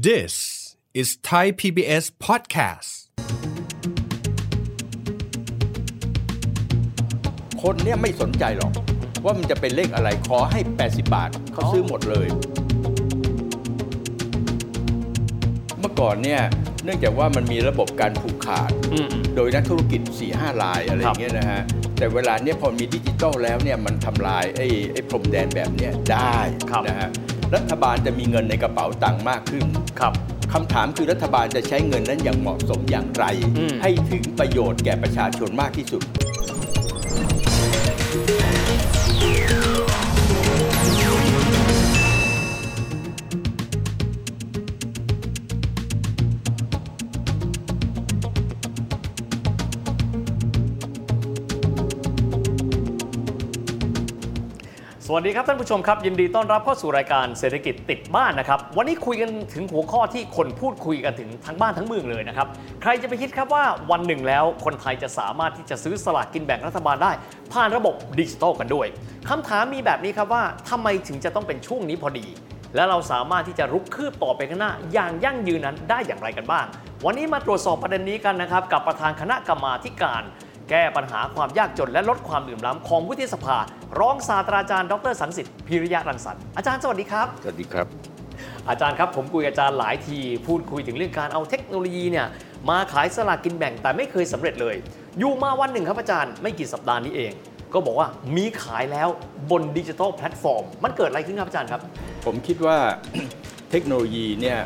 This is Thai PBS podcast คนเนี่ยไม่สนใจหรอก ว่ามันจะเป็นเลขอะไรขอให้ 80 บาทเขาซื้อหมดเลย เมื่อก่อนเนี่ยเนื่องจากว่ามันมีระบบการผูกขาด โดยนักธุรกิจ 4-5ลายอะไรอย่างเงี้ยนะฮะ แต่เวลาเนี้ยพอมีดิจิตอลแล้วเนี่ยมันทำลายไอ้ไอ้พรมแดนแบบเนี้ยได้ครับนะฮะ รัฐบาลจะมีเงินในกระเป๋าตังค์มากขึ้นครับคำถามคือรัฐบาลจะใช้เงินนั้นอย่างเหมาะสมอย่างไรอืมให้ถึงประโยชน์แก่ประชาชนมากที่สุด วัสดีครับท่านผู้ชมครับ ยินดีต้อนรับเข้าสู่รายการเศรษฐกิจติดบ้านนะครับ วันนี้คุยกันถึงหัวข้อที่คนพูดคุยกันถึงทั้งบ้านทั้งเมืองเลยนะครับ ใครจะไปคิดครับว่าวันหนึ่งแล้วคนไทยจะสามารถที่จะซื้อสลากกินแบ่งรัฐบาลได้ ผ่านระบบดิจิทัลกันด้วยคำถามมีแบบนี้ครับว่าทำไมถึงจะต้องเป็นช่วงนี้พอดี และเราสามารถที่จะรุกคืบต่อไปข้างหน้า อย่างยั่งยืนนั้นได้อย่างไรกันบ้าง วันนี้มาตรวจสอบประเด็นนี้กันนะครับกับประธานคณะกรรมาธิการ แก้ปัญหาความยากจนและลดความเหลื่อมล้ำของวุฒิสภา รองศาสตราจารย์ดรสังสิทธิ์พิริยะรังสรรค์อาจารย์สวัสดีครับ สวัสดีครับ อาจารย์ครับผมคุยกับอาจารย์หลายที พูดคุยถึงเรื่องการเอาเทคโนโลยีเนี่ยมาขายสลากกินแบ่งแต่ไม่เคยสำเร็จเลย อยู่มาวันหนึ่งครับอาจารย์ไม่กี่สัปดาห์นี้เอง ก็บอกว่ามีขายแล้วบนดิจิทัลแพลตฟอร์ม มันเกิดอะไรขึ้นครับอาจารย์ครับ ผมคิดว่าเทคโนโลยีเนี่ย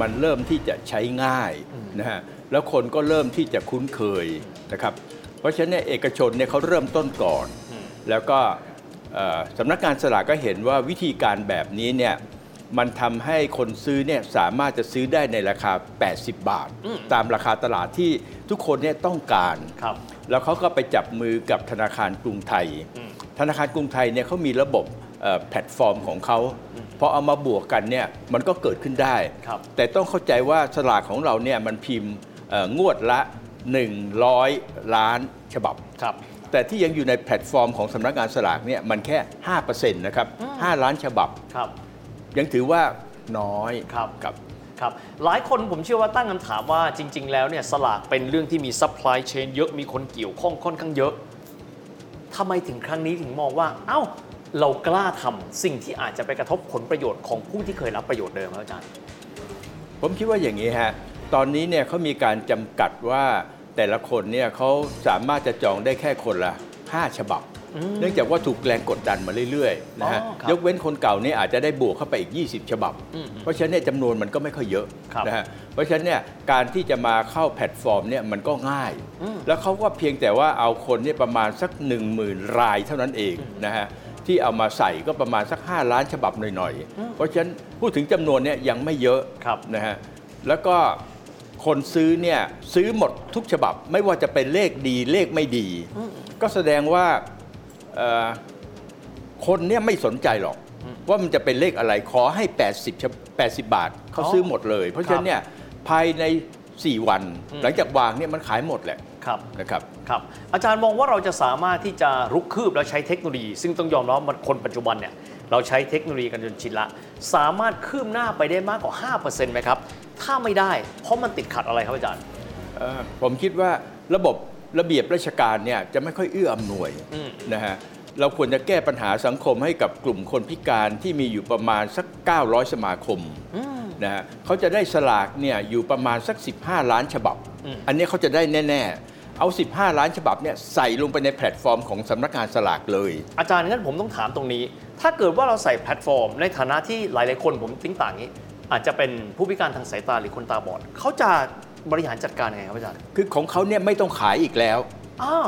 มันเริ่มที่จะใช้ง่ายนะฮะแล้วคนก็เริ่มที่จะคุ้นเคยนะครับ เพราะฉะนั้นเนี่ยเอกชนเนี่ยเขาเริ่มต้นก่อนอืมแล้วก็เอ่อสำนักงานสลากก็เห็นว่าวิธีการแบบนี้เนี่ยมันทำให้คนซื้อเนี่ยสามารถจะซื้อได้ในราคา 80 บาท ตามราคาตลาดที่ทุกคนเนี่ยต้องการครับแล้วเขาก็ไปจับมือกับธนาคารกรุงไทยอืมธนาคารกรุงไทยเนี่ยเขามีระบบเอ่อแพลตฟอร์มของเขาพอเอามาบวกกันเนี่ยมันก็เกิดขึ้นได้ครับแต่ต้องเข้าใจว่าสลากของเราเนี่ยมันพิมพ์เอ่องวดละ 100 ล้านฉบับ ครับ แต่ที่ยังอยู่ในแพลตฟอร์มของสำนักงานสลากเนี่ยมันแค่ 5%นะครับ 5 ล้านฉบับ ครับ ยังถือว่าน้อยครับกับครับหลายคนผมเชื่อว่าตั้งคำถามว่าจริง ๆ แล้วเนี่ยสลากเป็นเรื่องที่มี supply chain เยอะมีคนเกี่ยวข้องค่อนข้างเยอะทำไมถึงครั้งนี้ถึงมองว่า เอ้า เรากล้าทำสิ่งที่อาจจะไปกระทบผลประโยชน์ของผู้ที่เคยรับประโยชน์เดิมครับอาจารย์ ผมคิดว่าอย่างนี้ฮะ ตอนนี้เนี่ยเขามีการจำกัดว่าแต่ละคนเนี่ยเขาสามารถจะจองได้แค่คนละ 5 ฉบับอืมเนื่องจากว่าถูกแรงกดดันมาเรื่อยๆนะฮะอ๋อครับยกเว้นคนเก่าเนี่ยอาจจะได้บวกเข้าไปอีก 20 ฉบับอืมเพราะฉะนั้นเนี่ยจำนวนมันก็ไม่ค่อยเยอะครับนะฮะเพราะฉะนั้นเนี่ยการที่จะมาเข้าแพลตฟอร์มเนี่ยมันก็ง่ายอืมแล้วเขาก็เพียงแต่ว่าเอาคนเนี่ยประมาณสัก 1 0,000 รายเท่านั้นเองนะฮะที่เอามาใส่ก็ประมาณสัก 5 ล้านฉบับหน่อยๆ เพราะฉะนั้นพูดถึงจำนวนเนี่ยยังไม่เยอะครับนะฮะแล้วก็ คนซื้อเนี่ยซื้อหมดทุกฉบับไม่ว่าจะเป็นเลขดีเลขไม่ดี ก็แสดงว่าเอ่อคนเนี่ยไม่สนใจหรอก ว่ามันจะเป็นเลขอะไรขอให้ 80ฉบับ80 บาทเขาอ๋อซื้อหมดเลย เพราะฉะนั้นเนี่ยภายใน 4 วันอืมหลังจากวางเนี่ยมันขายหมดแหละครับนะครับครับอาจารย์มองว่าเราจะสามารถที่จะรุกคืบแล้วใช้เทคโนโลยี ซึ่งต้องยอมรับว่าคนปัจจุบันเนี่ย เราใช้เทคโนโลยีกันจนชินละ สามารถคืบหน้าไปได้มากกว่า 5%ไหมครับ ถ้าไม่ได้ เพราะมันติดขัดอะไรครับอาจารย์เอ่อผมคิดว่าระบบระเบียบราชการเนี่ยจะไม่ค่อยเอื้ออำนวยอืมนะฮะเราควรจะแก้ปัญหาสังคมให้กับกลุ่มคนพิการที่มีอยู่ประมาณสัก 900 สมาคมนะฮะเขาจะได้สลากเนี่ยอยู่ประมาณสัก 15 ล้านฉบับอืมอันนี้เขาจะได้แน่ๆ เอา 15 ล้านฉบับเนี่ยใส่ลงไปในแพลตฟอร์มของสำนักงานสลากเลย อาจารย์งั้นผมต้องถามตรงนี้ ถ้าเกิดว่าเราใส่แพลตฟอร์ม ในฐานะที่หลายๆคนผมติ้งต่างนี้ อาจจะเป็นผู้พิการทางสายตาหรือคนตาบอดเขาจะบริหารจัดการยังไงครับอาจารย์คือของเขาเนี่ยไม่ต้องขายอีกแล้วอ้าว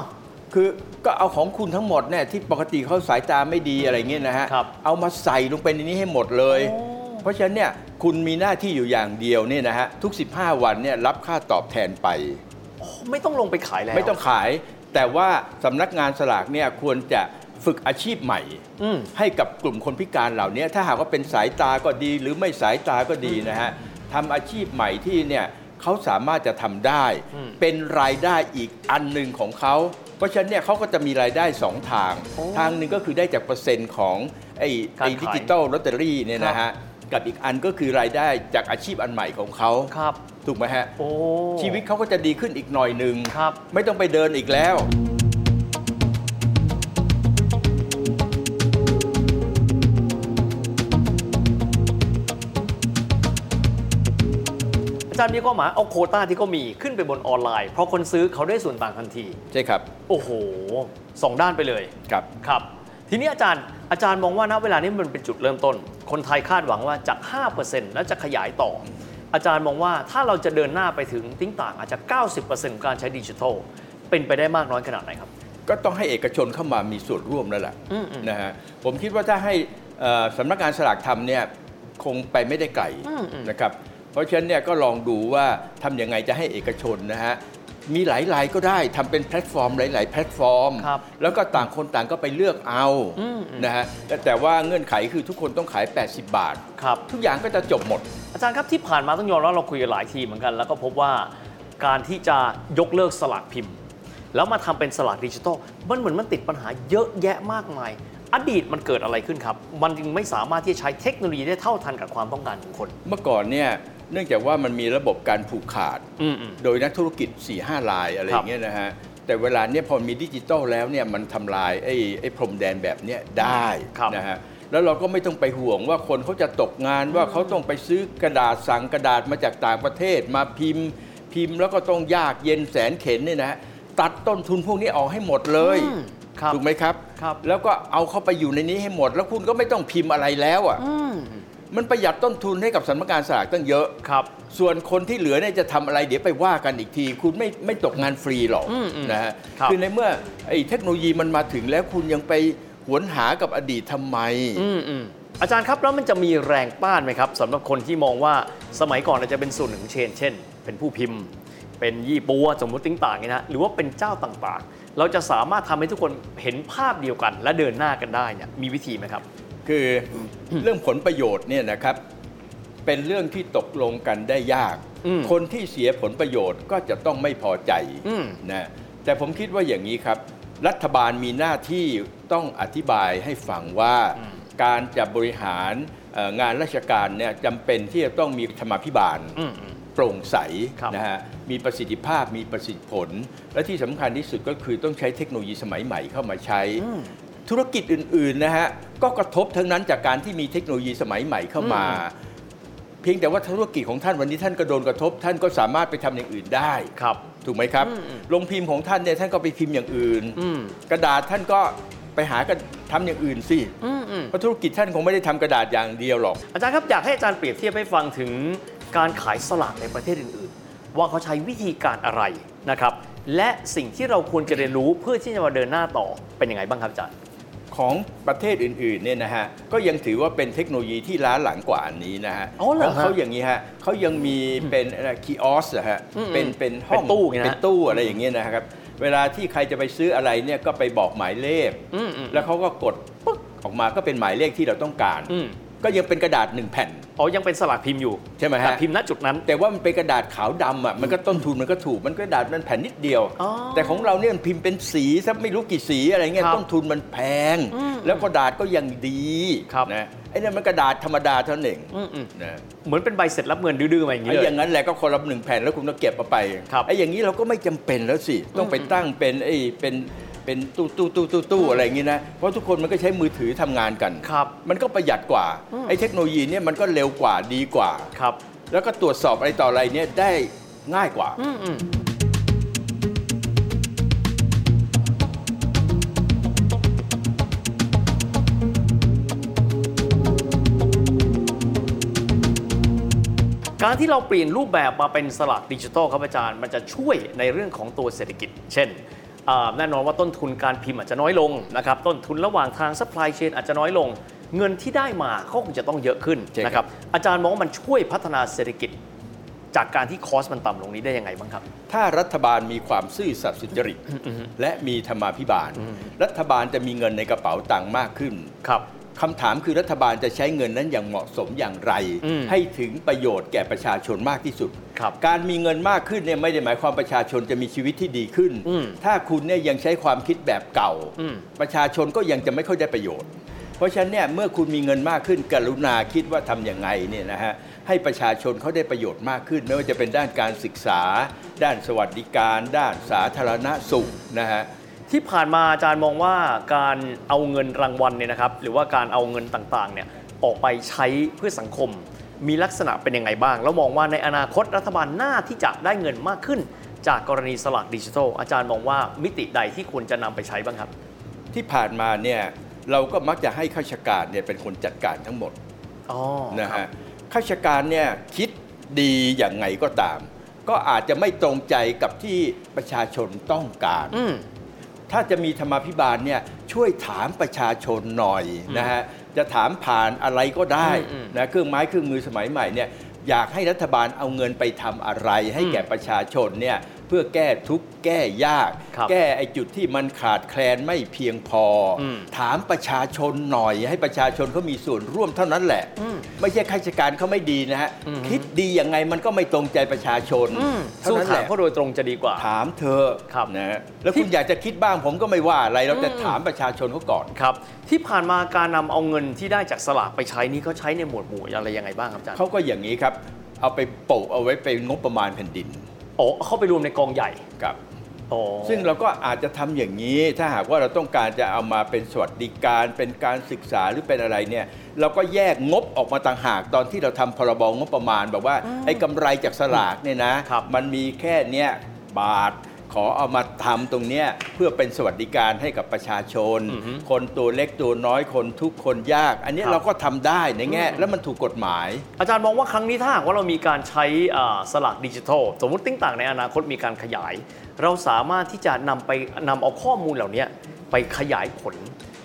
คือก็เอาของคุณทั้งหมดเนี่ยที่ปกติเขาสายตาไม่ดีอะไรเงี้ยนะฮะครับเอามาใส่ลงไปในนี้ให้หมดเลยโอ้เพราะฉะนั้นเนี่ยคุณมีหน้าที่อยู่อย่างเดียวเนี่ยนะฮะทุก 15 วันเนี่ยรับค่าตอบแทนไปโอ้ ไม่ต้องลงไปขายแล้ว ไม่ต้องขาย แต่ว่าสำนักงานสลากเนี่ยควรจะฝึกอาชีพใหม่อืมให้กับกลุ่มคนพิการเหล่านี้ ถ้าหากว่าเป็นสายตาก็ดี หรือไม่สายตาก็ดีนะฮะทำอาชีพใหม่ที่เนี่ยเขาสามารถจะทำได้อืมเป็นรายได้อีกอันหนึ่งของเขาเพราะฉะนั้นเนี่ยเขาก็จะมีรายได้สองทางโอ้ทางหนึ่งก็คือได้จากเปอร์เซ็นต์ของไอ้การไอ้ขายดิจิตอลลอตเตอรี่เนี่ยนะฮะ กับอีกอันก็คือรายได้จากอาชีพอันใหม่ของเขาครับ ถูกไหมฮะโอ้ชีวิตเขาก็จะดีขึ้นอีกหน่อยหนึ่งครับ ไม่ต้องไปเดินอีกแล้ว อาจารย์มีความหมายเอาโควต้าที่เขามีขึ้นไปบนออนไลน์ เพราะคนซื้อเขาได้ส่วนต่างทันที ใช่ครับ โอ้โหสองด้านไปเลย ครับ ครับ ทีนี้อาจารย์อาจารย์มองว่าณเวลานี้มันเป็นจุดเริ่มต้น คนไทยคาดหวังว่าจาก 5%แล้วจะขยายต่อ อาจารย์มองว่าถ้าเราจะเดินหน้าไปถึงติ้งต่างอาจจะ 90%ของการใช้ดิจิทัล เป็นไปได้มากน้อยขนาดไหนครับ ก็ต้องให้เอกชนเข้ามามีส่วนร่วมแล้วล่ะอืมอืมนะฮะผมคิดว่าถ้าให้เอ่อสำนักงานสลากทำเนี่ยคงไปไม่ได้ไกลอืมอืมนะครับเพราะฉะนั้นเนี่ยก็ลองดูว่าทำยังไงจะให้เอกชนนะฮะ มีหลายรายก็ได้ทำเป็นแพลตฟอร์มหลาย ๆ แพลตฟอร์ม ครับแล้วก็ต่างคนต่างก็ไปเลือกเอาอืมอืม นะฮะแต่แต่ว่าเงื่อนไขคือทุกคนต้องขาย 80 บาท ครับ ทุกอย่างก็จะจบหมด อาจารย์ครับที่ผ่านมาต้องยอมรับเราคุยกันหลายทีเหมือนกัน แล้วก็พบว่าการที่จะยกเลิกสลากพิมพ์ แล้วมาทำเป็นสลากดิจิทัลมันเหมือนมันติดปัญหาเยอะแยะมากมาย อดีตมันเกิดอะไรขึ้นครับ มันจึงไม่สามารถที่จะใช้เทคโนโลยีได้เท่าทันกับความต้องการของคน เมื่อก่อนเนี่ย เนื่องจากว่ามันมีระบบการผูกขาดอืมอืมโดยนักธุรกิจ4 5ลายอะไรอย่างเงี้ยนะฮะแต่เวลาเนี้ยพอมีดิจิตอลแล้วเนี่ยมันทำลายไอ้ไอ้พรมแดนแบบเนี้ยได้ครับนะฮะแล้วเราก็ไม่ต้องไปห่วงว่าคนเขาจะตกงานว่าเขาต้องไปซื้อกระดาษสั่งกระดาษมาจากต่างประเทศมาพิมพ์ พิมพ์แล้วก็ต้องยากเย็นแสนเข็นเนี่ยนะฮะตัดต้นทุนพวกนี้ออกให้หมดเลยอืมครับถูกไหมครับครับแล้วก็เอาเข้าไปอยู่ในนี้ให้หมด แล้วคุณก็ไม่ต้องพิมพ์อะไรแล้วอะอื มมันประหยัดต้นทุนให้กับสำนักงานสลากตั้งเยอะ ครับ ส่วนคนที่เหลือเนี่ยจะทำอะไรเดี๋ยวไปว่ากันอีกที คุณไม่ไม่ตกงานฟรีหรอกอืมอืมนะฮะครับอในเมื่อไอ้เทคโนโลยีมันมาถึงแล้วคุณยังไปหวนหากับอดีตทำไมอืมอืมอาจารย์ครับแล้วมันจะมีแรงต้านไหมครับสำหรับคนที่มองว่าสมัยก่อนอาจจะเป็นส่วนหนึ่งของเชน เช่น เป็นผู้พิมพ์ เป็นยี่ปัวสมมุติติ้งต่างๆเนี่ยนะหรือว่าเป็นเจ้าต่างๆ เราจะสามารถทำให้ทุกคนเห็นภาพเดียวกัน และเดินหน้ากันได้เนี่ยมีวิธีไหมครับ คือเรื่องผลประโยชน์เนี่ยนะครับ เป็นเรื่องที่ตกลงกันได้ยากอืมคนที่เสียผลประโยชน์ก็จะต้องไม่พอใจอืมนะแต่ผมคิดว่าอย่างนี้ครับ รัฐบาลมีหน้าที่ต้องอธิบายให้ฟังว่าอืมการจะบริหารเอ่องานราชการเนี่ยจำเป็นที่จะต้องมีธรรมาภิบาลอืมอืมโปร่งใสครับนะฮะมีประสิทธิภาพมีประสิทธิผล และที่สำคัญที่สุดก็คือต้องใช้เทคโนโลยีสมัยใหม่เข้ามาใช้อืม ธุรกิจอื่น ๆ นะฮะ ก็กระทบทั้งนั้นจากการที่มีเทคโนโลยีสมัยใหม่เข้ามา เพียงแต่ว่าธุรกิจของท่านวันนี้ท่านก็โดนกระทบ ท่านก็สามารถไปทำอย่างอื่นได้ครับ ถูกไหมครับอืมอืมลงพิมพ์ของท่านเนี่ยท่านก็ไปพิมพ์อย่างอื่นอืมกระดาษท่านก็ไปหากันทำอย่างอื่นสิอืมอืมเพราะธุรกิจท่านคงไม่ได้ทำกระดาษอย่างเดียวหรอก อาจารย์ครับอยากให้อาจารย์เปรียบเทียบให้ฟังถึงการขายสลากในประเทศอื่น ๆ ว่าเขาใช้วิธีการอะไรนะครับ และสิ่งที่เราควรจะเรียนรู้เพื่อที่จะมาเดินหน้าต่อเป็นยังไงบ้างครับอาจารย์ ของประเทศอื่นๆเนี่ยนะฮะก็ยังถือว่าเป็นเทคโนโลยีที่ล้าหลังกว่าอันนี้นะฮะอ๋อเหรอของเขาอย่างนี้ฮะเขายังมีเป็นคีออสอะฮะอืมเป็นเป็นห้องเป็นตู้อย่างเงี้ยนะเป็นตู้อะไรอย่างเงี้ยนะครับเวลาที่ใครจะไปซื้ออะไรเนี่ยก็ไปบอกหมายเลขอืมอืมแล้วเขาก็กดปึ๊กออกมาก็เป็นหมายเลขที่เราต้องการอืม ก็ยังเป็นกระดาษหนึ่งแผ่น อ๋อ ยังเป็นสลากพิมพ์อยู่ใช่ไหมฮะแต่พิมพ์ณจุดนั้น แต่ว่ามันเป็นกระดาษขาวดำอะมันก็ต้นทุนมันก็ถูกมันกระดาษมันแผ่นนิดเดียว อ๋อแต่ของเราเนี่ยมันพิมพ์เป็นสีซับไม่รู้กี่สีอะไรเงี้ยครับต้นทุนมันแพง อืมแล้วกระดาษก็ยังดีครับ นะไอ้นั่นมันกระดาษธรรมดาเท่านั้นเองอืมอืมนะ เหมือนเป็นใบเสร็จรับเงินดื้อๆมาอย่างนี้ไอ้เลยอย่างนั้นแหละก็คนละหนึ่งแผ่นแล้วคุณต้องเก็บเอาไปครับไอ้อย่างนี้เราก็ไม่จำเป็นแล้วสิ ต้องไปอืมตั้งเป็นไอ้เป็น เป็นตู้ตู้ตู้ตู้ตู้อะไรอย่างนี้นะ เพราะทุกคนมันก็ใช้มือถือทำงานกันครับ มันก็ประหยัดกว่าอืมไอ้เทคโนโลยีเนี่ยมันก็เร็วกว่าดีกว่าครับ แล้วก็ตรวจสอบอะไรต่ออะไรเนี่ยได้ง่ายกว่าอืมอืมการที่เราเปลี่ยนรูปแบบมาเป็นสลากดิจิทัลครับอาจารย์ มันจะช่วยในเรื่องของตัวเศรษฐกิจ เช่นอ่า แน่นอนว่าต้นทุนการพิมพ์อาจจะน้อยลงนะครับต้นทุนระหว่างทาง supply chain อาจจะน้อยลง เงินที่ได้มาก็คงจะต้องเยอะขึ้นใช่ครับนะครับอาจารย์มองว่ามันช่วยพัฒนาเศรษฐกิจ จากการที่ cost มันต่ำลงนี้ได้ยังไงบ้างครับ ถ้ารัฐบาลมีความซื่อสัตย์สุจริตและมีธรรมาภิบาล รัฐบาลจะมีเงินในกระเป๋าตังค์มากขึ้นครับคำถามคือรัฐบาลจะใช้เงินนั้นอย่างเหมาะสมอย่างไรอืมให้ถึงประโยชน์แก่ประชาชนมากที่สุดครับการมีเงินมากขึ้นเนี่ยไม่ได้หมายความประชาชนจะมีชีวิตที่ดีขึ้นอืมถ้าคุณเนี่ยยังใช้ความคิดแบบเก่าอืมประชาชนก็ยังจะไม่ค่อยได้ประโยชน์ เพราะฉะนั้นเนี่ยเมื่อคุณมีเงินมากขึ้น กรุณาคิดว่าทำอย่างไงเนี่ยนะฮะให้ประชาชนเขาได้ประโยชน์มากขึ้น ไม่ว่าจะเป็นด้านการศึกษา ด้านสวัสดิการ ด้านสาธารณสุขนะฮะที่ผ่านมาอาจารย์มองว่าการเอาเงินรางวัลเนี่ยนะครับ หรือว่าการเอาเงินต่างๆเนี่ยออกไปใช้เพื่อสังคม มีลักษณะเป็นยังไงบ้าง แล้วมองว่าในอนาคตรัฐบาลน่าที่จะได้เงินมากขึ้น จากกรณีสลากดิจิทัล อาจารย์มองว่ามิติใดที่ควรจะนำไปใช้บ้างครับ ที่ผ่านมาเนี่ยเราก็มักจะให้ข้าราชการเนี่ยเป็นคนจัดการทั้งหมดอ๋อนะครัฮะบข้าราชการเนี่ยคิดดีอย่างไงก็ตาม ก็อาจจะไม่ตรงใจกับที่ประชาชนต้องการอืมถ้าจะมีธรรมาภิบาลเนี่ยช่วยถามประชาชนหน่อยนะฮะ จะถามผ่านอะไรก็ได้อืมนะเครื่องไม้เครื่องมือสมัยใหม่เนี่ยอยากให้รัฐบาลเอาเงินไปทำอะไรให้แก่ประชาชนเนี่ยเพื่อแก้ทุกข์แก้ยากครับแก้ไอจุดที่มันขาดแคลนไม่เพียงพออมถามประชาชนหน่อยให้ประชาชนเขามีส่วนร่วมเท่านั้นแหละอืมไม่ใช่ข้าราชการเขาไม่ดีนะฮะอืมคิดดียังไงมันก็ไม่ตรงใจประชาชนอืมเท่าสู้นั้นถาแหมละเขาโดยตรงจะดีกว่า ถามเธอะครับนะฮะแล้วคุณอยากจะคิดบ้างผมก็ไม่ว่าอะไรเราจะอืมถามประชาชนเขาก่อนครับ ที่ผ่านมาการนำเอาเงินที่ได้จากสลากไปใช้นี่เขาใช้ในหมวดหมู่อะไรยังไงบ้างครับอาจารย์เขาก็อย่างนี้ครับเอาไปโปะเอาไว้เป็นงบประมาณแผ่นดิน โอ้เข้าไปรวมในกองใหญ่ครับโอ้ซึ่งเราก็อาจจะทำอย่างนี้ ถ้าหากว่าเราต้องการจะเอามาเป็นสวัสดิการเป็นการศึกษาหรือเป็นอะไรเนี่ยเราก็แยกงบออกมาต่างหากตอนที่เราทำพรบงบประมาณแบบว่าไอ้กำไรจากสลากเนี่ยนะครับมันมีแค่เนี้ยบาท ขอเอามาทำตรงเนี้ยเพื่อเป็นสวัสดิการให้กับประชาชนอือฮึคนตัวเล็กตัวน้อยคนทุกข์คนยาก อันนี้ครับเราก็ทำได้ในแง่อืมแล้วมันถูกกฎหมาย อาจารย์มองว่าครั้งนี้ถ้าหากว่าเรามีการใช้อ่าสลากดิจิทัล สมมติติ้งต่างในอนาคตมีการขยาย เราสามารถที่จะนำไปนำเอาข้อมูลเหล่านี้ไปขยายผล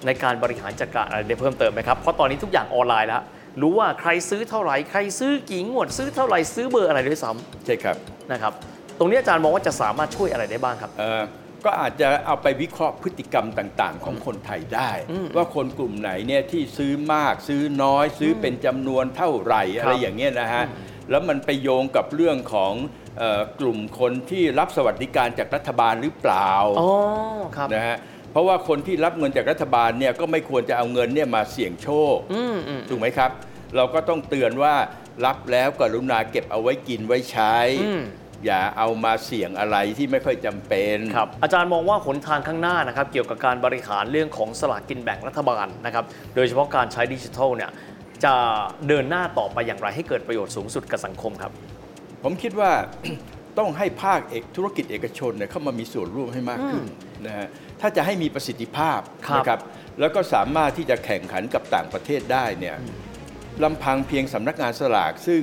ในการบริหารจัดการอะไรได้เพิ่มเติมไหมครับเพราะตอนนี้ทุกอย่างออนไลน์แล้วรู้ว่าใครซื้อเท่าไหร่ใครซื้อกี่งวดซื้อเท่าไหร่ซื้อเบอร์อะไรด้วยซ้ใช่ครับำนะครับ ตรงนี้อาจารย์มองว่าจะสามารถช่วยอะไรได้บ้างครับ เอ่อก็อาจจะเอาไปวิเคราะห์พฤติกรรมต่าง ๆ ของคนไทยได้อืมว่าคนกลุ่มไหนเนี่ยที่ซื้อมากซื้อน้อย ซื้อเป็นจำนวนเท่าไหร่ครับอะไรอย่างเงี้ยนะฮะแล้วมันไปโยงกับเรื่องของเอ่อกลุ่มคนที่รับสวัสดิการจากรัฐบาลหรือเปล่าอ๋อครับนะฮะเพราะว่าคนที่รับเงินจากรัฐบาลเนี่ยก็ไม่ควรจะเอาเงินเนี่ยมาเสี่ยงโชคอืมอืมถูกไหมครับ เราก็ต้องเตือนว่ารับแล้วกรุณาเก็บเอาไว้กินไว้ใช้ อืมอย่าเอามาเสี่ยงอะไรที่ไม่ค่อยจำเป็นครับอาจารย์มองว่าหนทางข้างหน้านะครับเกี่ยวกับการบริหารเรื่องของสลากกินแบ่งรัฐบาลนะครับโดยเฉพาะการใช้ดิจิทัลเนี่ยจะเดินหน้าต่อไปอย่างไรให้เกิดประโยชน์สูงสุดกับสังคมครับ ผมคิดว่าต้องให้ภาคเอกธุรกิจเอกชนเนี่ยเข้ามามีส่วนร่วมให้มากขึ้นนะฮะถ้าจะให้มีประสิทธิภาพครับนะครับแล้วก็สามารถที่จะแข่งขันกับต่างประเทศได้เนี่ยลำพังเพียงสำนักงานสลากซึ่ง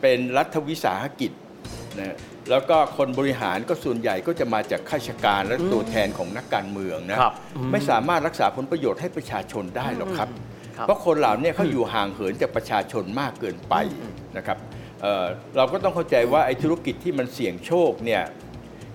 เป็นรัฐวิสาหกิจ นะแล้วก็คนบริหารก็ส่วนใหญ่ก็จะมาจากข้าราชการและตัวแทนของนักการเมืองนะครับอืมไม่สามารถรักษาผลประโยชน์ให้ประชาชนได้หรอกครับครับ เพราะคนเหล่านี้เขาอยู่ห่างเหินจากประชาชนมากเกินไปนะครับเอ่อเราก็ต้องเข้าใจว่าไอ้ธุรกิจที่มันเสี่ยงโชคเนี่ย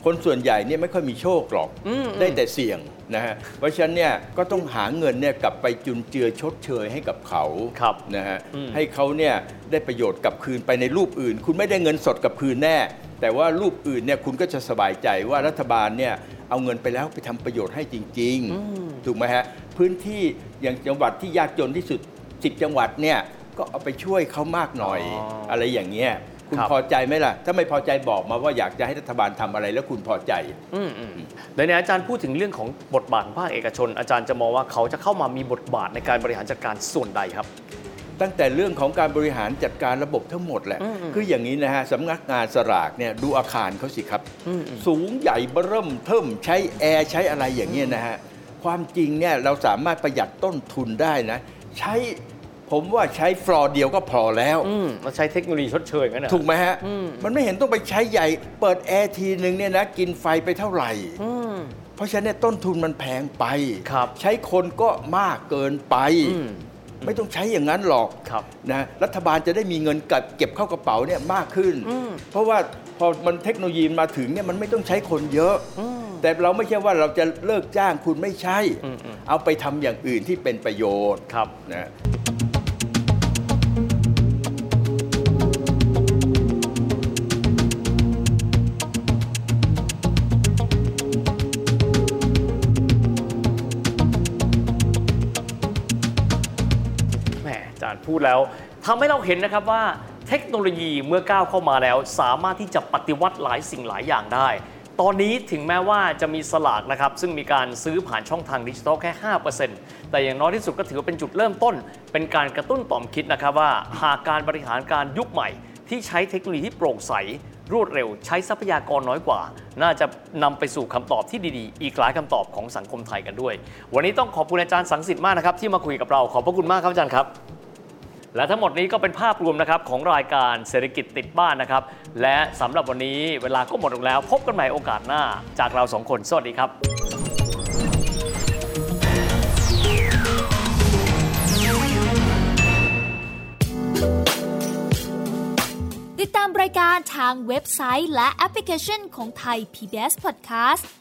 คนส่วนใหญ่เนี่ยไม่ค่อยมีโชคหรอกอืมได้แต่เสี่ยง นะฮะเพราะฉะนั้นเนี่ยก็ต้องหาเงินเนี่ยกลับไปจุนเจือชดเชยให้กับเขาครับนะฮะอืม ให้เขาเนี่ยได้ประโยชน์กลับคืนไปในรูปอื่น คุณไม่ได้เงินสดกลับคืนแน่ แต่ว่ารูปอื่นเนี่ยคุณก็จะสบายใจว่ารัฐบาลเนี่ยเอาเงินไปแล้วไปทำประโยชน์ให้จริง ๆ ถูกไหมฮะพื้นที่อย่างจังหวัดที่ยากจนที่สุด 10 จังหวัดเนี่ยก็เอาไปช่วยเขามากหน่อย อ๋ออ อะไรอย่างเงี้ย คุณครับพอใจไหมล่ะ ถ้าไม่พอใจบอกมาว่าอยากจะให้รัฐบาลทำอะไรแล้วคุณพอใจอืมอืมแล้วเนี่ยอาจารย์พูดถึงเรื่องของบทบาทของภาคเอกชน อาจารย์จะมองว่าเขาจะเข้ามามีบทบาทในการบริหารจัดการส่วนใดครับ ตั้งแต่เรื่องของการบริหารจัดการระบบทั้งหมดแหละอืมอืมคืออย่างนี้นะฮะสำนักงานสลากเนี่ยดูอาคารเขาสิครับอืมอืมสูงใหญ่เบ้อเริ่มเทิมใช้แอร์ใช้อะไรอย่างเงี้ยนะฮะความจริงเนี่ยเราสามารถประหยัดต้นทุนได้นะ ใช้ ผมว่าใช้ฟลอร์เดียวก็พอแล้วอืมเราใช้เทคโนโลยีชดเชยงั้นเหรอถูกไหมฮะอืมมันไม่เห็นต้องไปใช้ใหญ่ เปิดแอร์ทีนึงเนี่ยนะ กินไฟไปเท่าไหร่อืมเพราะฉะนั้นเนยต้นทุนมันแพงไป ครับ ใช้คนก็มากเกินไปอืมไม่ต้องใช้อย่างนั้นหรอกครับนะรัฐบาลจะได้มีเงินเก็บเก็บเข้ากระเป๋าเนี่ยมากขึ้นอืมเพราะว่าพอมันเทคโนโลยีมาถึงเนี่ยมันไม่ต้องใช้คนเยอะอืมแต่เราไม่ใช่ว่าเราจะเลิกจ้างคุณไม่ใช่อืมอืมเอาไปทำอย่างอื่นที่เป็นประโยชน์ครับนะ พูดแล้วทำให้เราเห็นนะครับว่าเทคโนโลยีเมื่อก้าวเข้ามาแล้ว สามารถที่จะปฏิวัติหลายสิ่งหลายอย่างได้ ตอนนี้ถึงแม้ว่าจะมีสลากนะครับซึ่งมีการซื้อผ่านช่องทางดิจิทัลแค่ 5%แต่อย่างน้อยที่สุดก็ถือว่าเป็นจุดเริ่มต้น เป็นการกระตุ้นต่อมคิดนะครับว่าหากการบริหารการยุคใหม่ ที่ใช้เทคโนโลยีที่โปร่งใสรวดเร็วใช้ทรัพยากรน้อยกว่า น่าจะนำไปสู่คำตอบที่ดีๆ อีกหลายคำตอบของสังคมไทยกันด้วย วันนี้ต้องขอบคุณอาจารย์สังสิทธิ์มากนะครับ ที่มาคุยกับเราขอบพระคุณมากครับอาจารย์ครับ และทั้งหมดนี้ก็เป็นภาพรวมนะครับของรายการเศรษฐกิจติดบ้านนะครับ และสำหรับวันนี้เวลาก็หมดลงแล้ว พบกันใหม่โอกาสหน้า จากเราสองคน สวัสดีครับติดตามรายการทางเว็บไซต์และแอปพลิเคชันของไทย PBS Podcast